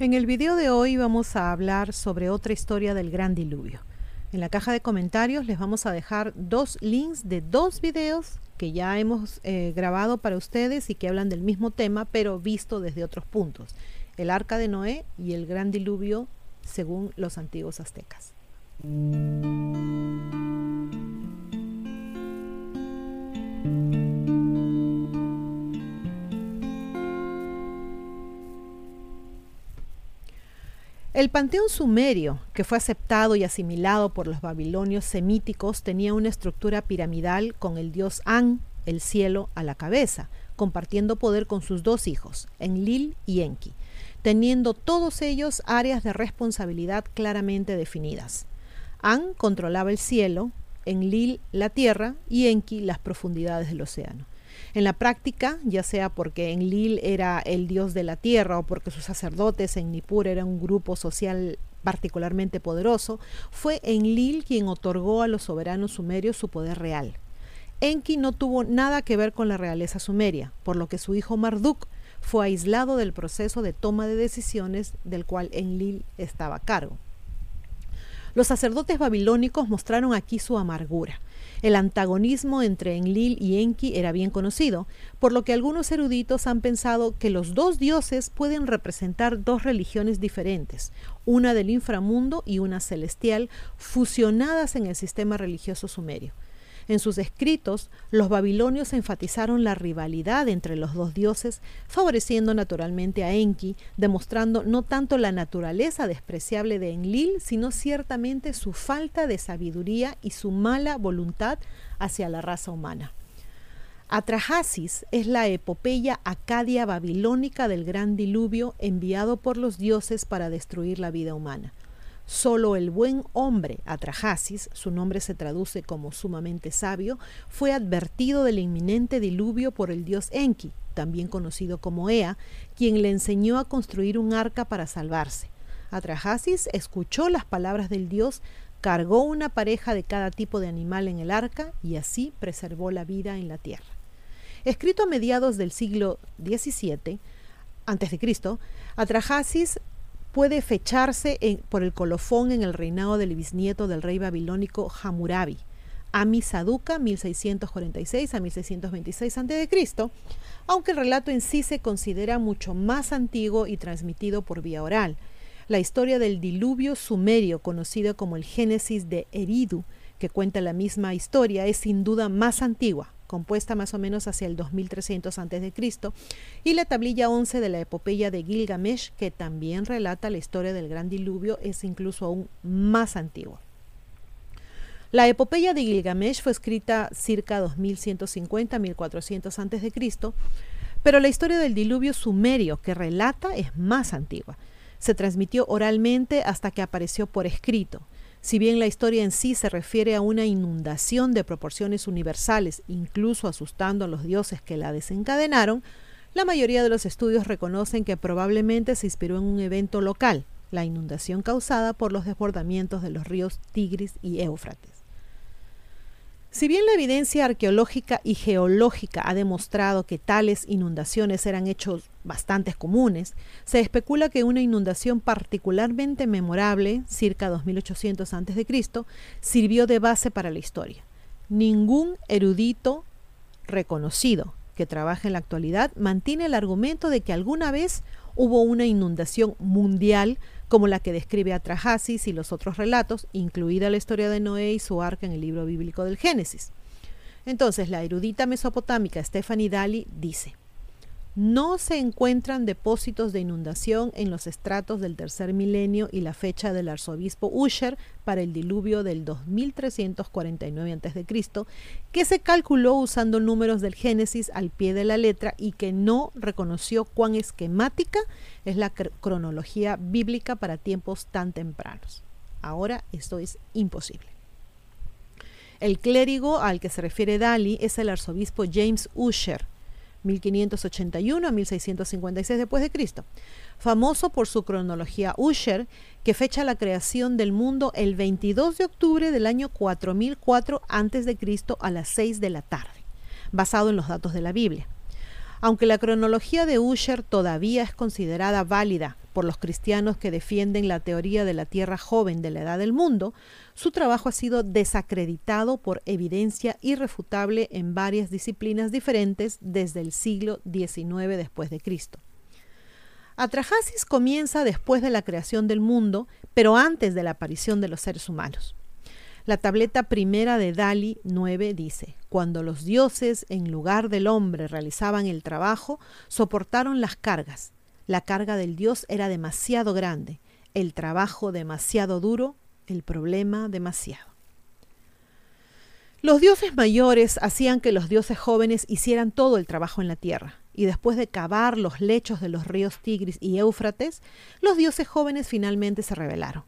En el video de hoy vamos a hablar sobre otra historia del gran diluvio. En la caja de comentarios les vamos a dejar dos links de dos videos que ya hemos eh, grabado para ustedes y que hablan del mismo tema, pero visto desde otros puntos. El arca de Noé y el gran diluvio según los antiguos aztecas. El panteón sumerio, que fue aceptado y asimilado por los babilonios semíticos, tenía una estructura piramidal con el dios An, el cielo, a la cabeza, compartiendo poder con sus dos hijos, Enlil y Enki, teniendo todos ellos áreas de responsabilidad claramente definidas. An controlaba el cielo, Enlil la tierra y Enki las profundidades del océano. En la práctica, ya sea porque Enlil era el dios de la tierra o porque sus sacerdotes en Nippur eran un grupo social particularmente poderoso, fue Enlil quien otorgó a los soberanos sumerios su poder real. Enki no tuvo nada que ver con la realeza sumeria, por lo que su hijo Marduk fue aislado del proceso de toma de decisiones del cual Enlil estaba a cargo. Los sacerdotes babilónicos mostraron aquí su amargura. El antagonismo entre Enlil y Enki era bien conocido, por lo que algunos eruditos han pensado que los dos dioses pueden representar dos religiones diferentes, una del inframundo y una celestial, fusionadas en el sistema religioso sumerio. En sus escritos, los babilonios enfatizaron la rivalidad entre los dos dioses, favoreciendo naturalmente a Enki, demostrando no tanto la naturaleza despreciable de Enlil, sino ciertamente su falta de sabiduría y su mala voluntad hacia la raza humana. Atrahasis es la epopeya acadia babilónica del gran diluvio enviado por los dioses para destruir la vida humana. Solo el buen hombre, Atrahasis, su nombre se traduce como sumamente sabio, fue advertido del inminente diluvio por el dios Enki, también conocido como Ea, quien le enseñó a construir un arca para salvarse. Atrahasis escuchó las palabras del dios, cargó una pareja de cada tipo de animal en el arca y así preservó la vida en la tierra. Escrito a mediados del siglo XVII, Cristo, Atrahasis puede fecharse por el colofón en el reinado del bisnieto del rey babilónico Hammurabi, Ami Saduka 1646 a 1626 a.C., aunque el relato en sí se considera mucho más antiguo y transmitido por vía oral. La historia del diluvio sumerio, conocido como el Génesis de Eridu, que cuenta la misma historia, es sin duda más antigua, compuesta más o menos hacia el 2300 a.C., y la tablilla 11 de la epopeya de Gilgamesh, que también relata la historia del gran diluvio, es incluso aún más antigua. La epopeya de Gilgamesh fue escrita circa 2150-1400 a.C., pero la historia del diluvio sumerio que relata es más antigua. Se transmitió oralmente hasta que apareció por escrito. Si bien la historia en sí se refiere a una inundación de proporciones universales, incluso asustando a los dioses que la desencadenaron, la mayoría de los estudios reconocen que probablemente se inspiró en un evento local, la inundación causada por los desbordamientos de los ríos Tigris y Éufrates. Si bien la evidencia arqueológica y geológica ha demostrado que tales inundaciones eran hechos bastante comunes, se especula que una inundación particularmente memorable, circa 2800 a.C., sirvió de base para la historia. Ningún erudito reconocido que trabaja en la actualidad mantiene el argumento de que alguna vez hubo una inundación mundial como la que describe a Trajasis y los otros relatos, incluida la historia de Noé y su arca en el libro bíblico del Génesis. Entonces, la erudita mesopotámica Stephanie Daly dice, no se encuentran depósitos de inundación en los estratos del tercer milenio y la fecha del arzobispo Usher para el diluvio del 2349 a.C., que se calculó usando números del Génesis al pie de la letra y que no reconoció cuán esquemática es la cronología bíblica para tiempos tan tempranos. Ahora esto es imposible. El clérigo al que se refiere Dali es el arzobispo James Usher, 1581 a 1656 después de Cristo, famoso por su cronología Usher, que fecha la creación del mundo el 22 de octubre del año 4004 a.C. a las 6 de la tarde, basado en los datos de la Biblia. Aunque la cronología de Usher todavía es considerada válida por los cristianos que defienden la teoría de la Tierra joven de la edad del mundo, su trabajo ha sido desacreditado por evidencia irrefutable en varias disciplinas diferentes desde el siglo XIX después de Cristo. Atrahasis comienza después de la creación del mundo, pero antes de la aparición de los seres humanos. La tableta primera de Dali 9 dice, cuando los dioses en lugar del hombre realizaban el trabajo, soportaron las cargas. La carga del dios era demasiado grande, el trabajo demasiado duro, el problema demasiado. Los dioses mayores hacían que los dioses jóvenes hicieran todo el trabajo en la tierra y después de cavar los lechos de los ríos Tigris y Éufrates, los dioses jóvenes finalmente se rebelaron.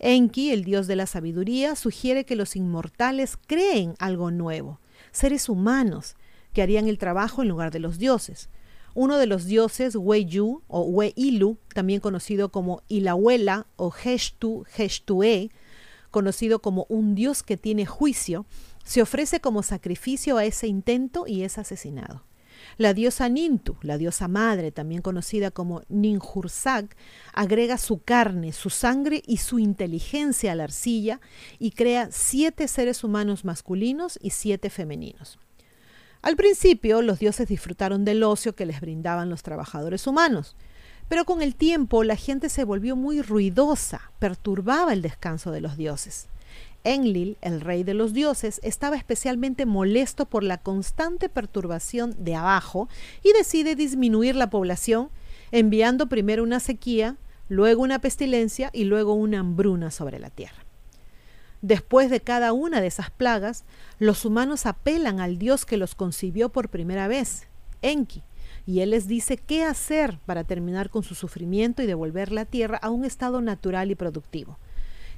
Enki, el dios de la sabiduría, sugiere que los inmortales creen algo nuevo, seres humanos, que harían el trabajo en lugar de los dioses. Uno de los dioses, Weiyu o Weilu, también conocido como Ilahuela o Heshtu, Heshtue, conocido como un dios que tiene juicio, se ofrece como sacrificio a ese intento y es asesinado. La diosa Nintu, la diosa madre, también conocida como Ninhursag, agrega su carne, su sangre y su inteligencia a la arcilla y crea siete seres humanos masculinos y siete femeninos. Al principio, los dioses disfrutaron del ocio que les brindaban los trabajadores humanos, pero con el tiempo la gente se volvió muy ruidosa, perturbaba el descanso de los dioses. Enlil, el rey de los dioses, estaba especialmente molesto por la constante perturbación de abajo y decide disminuir la población, enviando primero una sequía, luego una pestilencia y luego una hambruna sobre la tierra. Después de cada una de esas plagas, los humanos apelan al Dios que los concibió por primera vez, Enki, y él les dice qué hacer para terminar con su sufrimiento y devolver la tierra a un estado natural y productivo.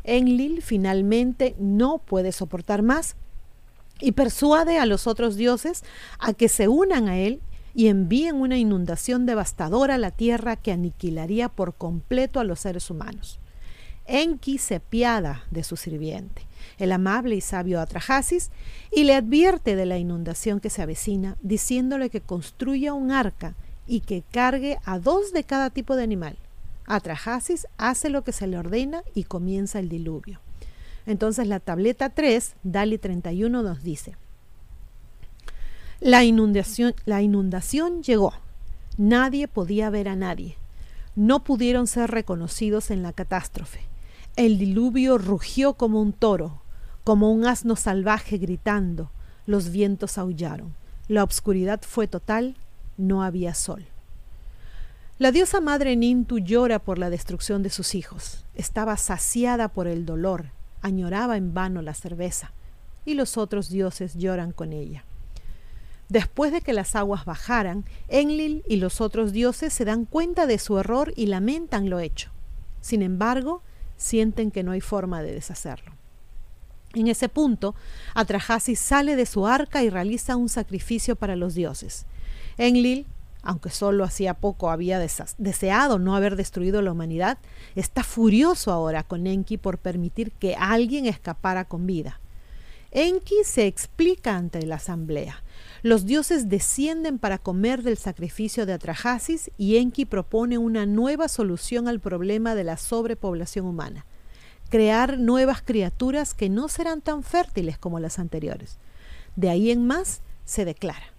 Enlil finalmente no puede soportar más y persuade a los otros dioses a que se unan a él y envíen una inundación devastadora a la tierra que aniquilaría por completo a los seres humanos. Enki se piada de su sirviente, el amable y sabio Atrahasis, y le advierte de la inundación que se avecina, diciéndole que construya un arca y que cargue a dos de cada tipo de animal. Atrahasis hace lo que se le ordena y comienza el diluvio. Entonces la tableta 3, Dali 31, nos dice, la inundación, la inundación llegó. Nadie podía ver a nadie. No pudieron ser reconocidos en la catástrofe. El diluvio rugió como un toro, como un asno salvaje gritando. Los vientos aullaron. La obscuridad fue total. No había sol. La diosa madre Nintu llora por la destrucción de sus hijos. Estaba saciada por el dolor, añoraba en vano la cerveza, y los otros dioses lloran con ella. Después de que las aguas bajaran, Enlil y los otros dioses se dan cuenta de su error y lamentan lo hecho. Sin embargo, sienten que no hay forma de deshacerlo. En ese punto, Atrahasis sale de su arca y realiza un sacrificio para los dioses. Enlil aunque solo hacía poco había deseado no haber destruido la humanidad, está furioso ahora con Enki por permitir que alguien escapara con vida. Enki se explica ante la asamblea. Los dioses descienden para comer del sacrificio de Atrahasis y Enki propone una nueva solución al problema de la sobrepoblación humana. Crear nuevas criaturas que no serán tan fértiles como las anteriores. De ahí en más se declara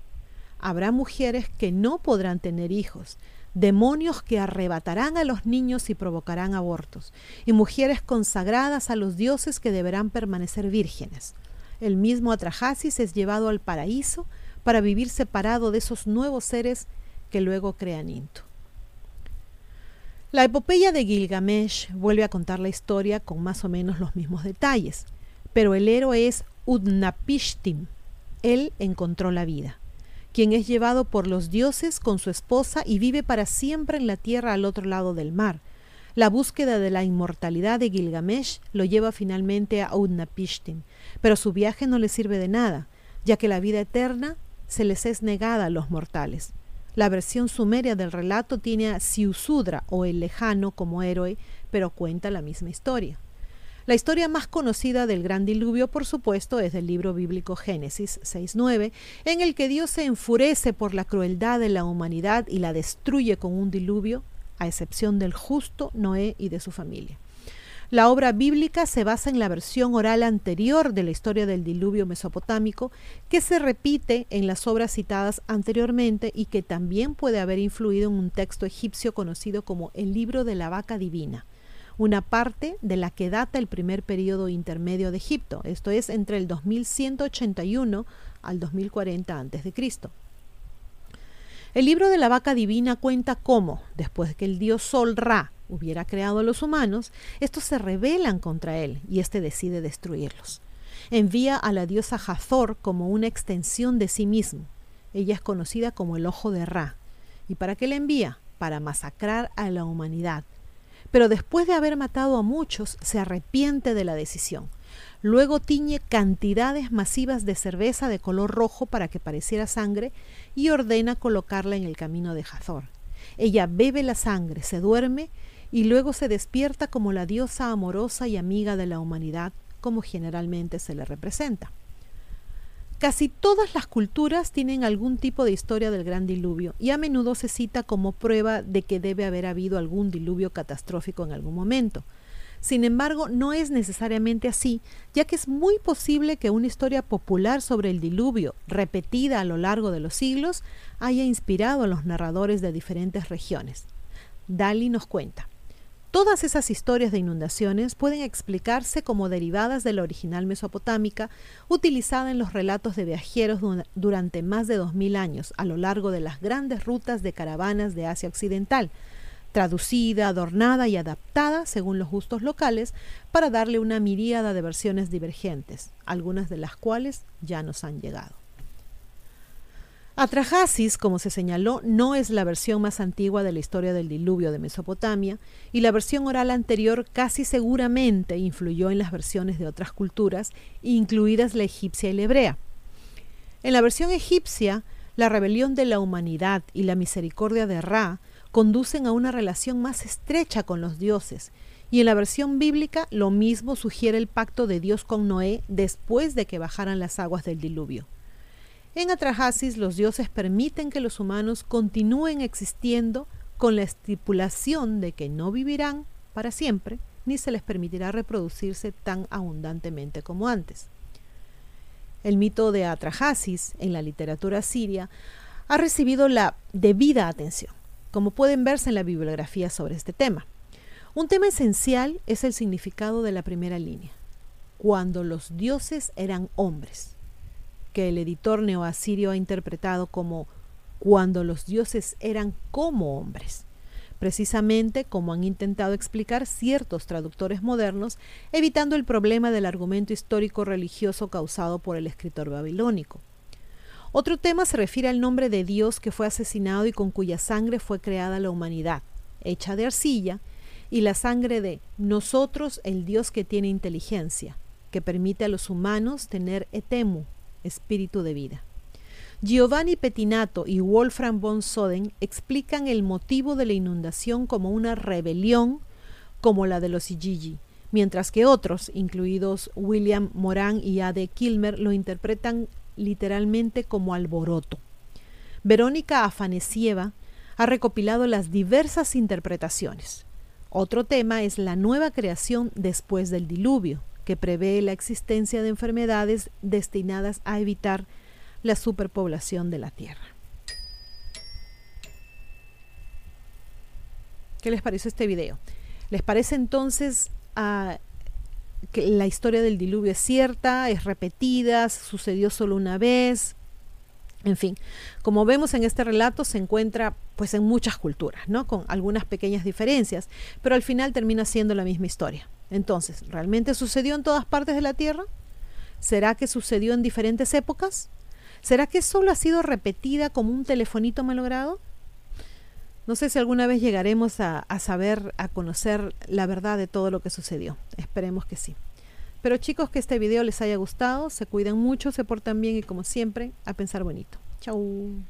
Habrá mujeres que no podrán tener hijos, demonios que arrebatarán a los niños y provocarán abortos, y mujeres consagradas a los dioses que deberán permanecer vírgenes. El mismo Atrahasis es llevado al paraíso para vivir separado de esos nuevos seres que luego crean Intu. La epopeya de Gilgamesh vuelve a contar la historia con más o menos los mismos detalles, pero el héroe es Udnapishtim. Él encontró la vida quien es llevado por los dioses con su esposa y vive para siempre en la tierra al otro lado del mar. La búsqueda de la inmortalidad de Gilgamesh lo lleva finalmente a Utnapishtim, pero su viaje no le sirve de nada, ya que la vida eterna se les es negada a los mortales. La versión sumeria del relato tiene a Siusudra o el lejano como héroe, pero cuenta la misma historia. La historia más conocida del gran diluvio, por supuesto, es del libro bíblico Génesis 6.9, en el que Dios se enfurece por la crueldad de la humanidad y la destruye con un diluvio, a excepción del justo Noé y de su familia. La obra bíblica se basa en la versión oral anterior de la historia del diluvio mesopotámico, que se repite en las obras citadas anteriormente y que también puede haber influido en un texto egipcio conocido como el libro de la vaca divina, una parte de la que data el primer periodo intermedio de Egipto, esto es entre el 2181 al 2040 a.C. El libro de la vaca divina cuenta cómo, después que el dios Sol Ra hubiera creado a los humanos, estos se rebelan contra él y éste decide destruirlos. Envía a la diosa Hathor como una extensión de sí mismo. Ella es conocida como el ojo de Ra. ¿Y para qué la envía? Para masacrar a la humanidad. Pero después de haber matado a muchos, se arrepiente de la decisión. Luego tiñe cantidades masivas de cerveza de color rojo para que pareciera sangre y ordena colocarla en el camino de Hathor. Ella bebe la sangre, se duerme y luego se despierta como la diosa amorosa y amiga de la humanidad, como generalmente se le representa. Casi todas las culturas tienen algún tipo de historia del gran diluvio y a menudo se cita como prueba de que debe haber habido algún diluvio catastrófico en algún momento. Sin embargo, no es necesariamente así, ya que es muy posible que una historia popular sobre el diluvio, repetida a lo largo de los siglos, haya inspirado a los narradores de diferentes regiones. Dali nos cuenta. Todas esas historias de inundaciones pueden explicarse como derivadas de la original mesopotámica, utilizada en los relatos de viajeros durante más de 2000 años a lo largo de las grandes rutas de caravanas de Asia Occidental, traducida, adornada y adaptada según los gustos locales para darle una miríada de versiones divergentes, algunas de las cuales ya nos han llegado. Atrahasis, como se señaló, no es la versión más antigua de la historia del diluvio de Mesopotamia, y la versión oral anterior casi seguramente influyó en las versiones de otras culturas, incluidas la egipcia y la hebrea. En la versión egipcia, la rebelión de la humanidad y la misericordia de Ra conducen a una relación más estrecha con los dioses, y en la versión bíblica lo mismo sugiere el pacto de Dios con Noé después de que bajaran las aguas del diluvio. En Atrahasis los dioses permiten que los humanos continúen existiendo con la estipulación de que no vivirán para siempre ni se les permitirá reproducirse tan abundantemente como antes. El mito de Atrahasis en la literatura siria ha recibido la debida atención, como pueden verse en la bibliografía sobre este tema. Un tema esencial es el significado de la primera línea, cuando los dioses eran hombres que el editor neoasirio ha interpretado como cuando los dioses eran como hombres, precisamente como han intentado explicar ciertos traductores modernos, evitando el problema del argumento histórico religioso causado por el escritor babilónico. Otro tema se refiere al nombre de Dios que fue asesinado y con cuya sangre fue creada la humanidad, hecha de arcilla, y la sangre de nosotros, el Dios que tiene inteligencia, que permite a los humanos tener etemu, espíritu de vida. Giovanni Pettinato y Wolfram von Soden explican el motivo de la inundación como una rebelión como la de los Ijiji, mientras que otros, incluidos William Moran y A.D. Kilmer, lo interpretan literalmente como alboroto. Verónica Afanesieva ha recopilado las diversas interpretaciones. Otro tema es la nueva creación después del diluvio, que prevé la existencia de enfermedades destinadas a evitar la superpoblación de la Tierra. ¿Qué les parece este video? ¿Les parece entonces ah, que la historia del diluvio es cierta, es repetida, sucedió solo una vez? En fin, como vemos en este relato se encuentra pues en muchas culturas, ¿no? Con algunas pequeñas diferencias, pero al final termina siendo la misma historia. Entonces, ¿realmente sucedió en todas partes de la Tierra? ¿Será que sucedió en diferentes épocas? ¿Será que solo ha sido repetida como un telefonito malogrado? No sé si alguna vez llegaremos a, saber, a conocer la verdad de todo lo que sucedió. Esperemos que sí. Pero chicos, que este video les haya gustado, se cuiden mucho, se portan bien y como siempre, a pensar bonito. Chau.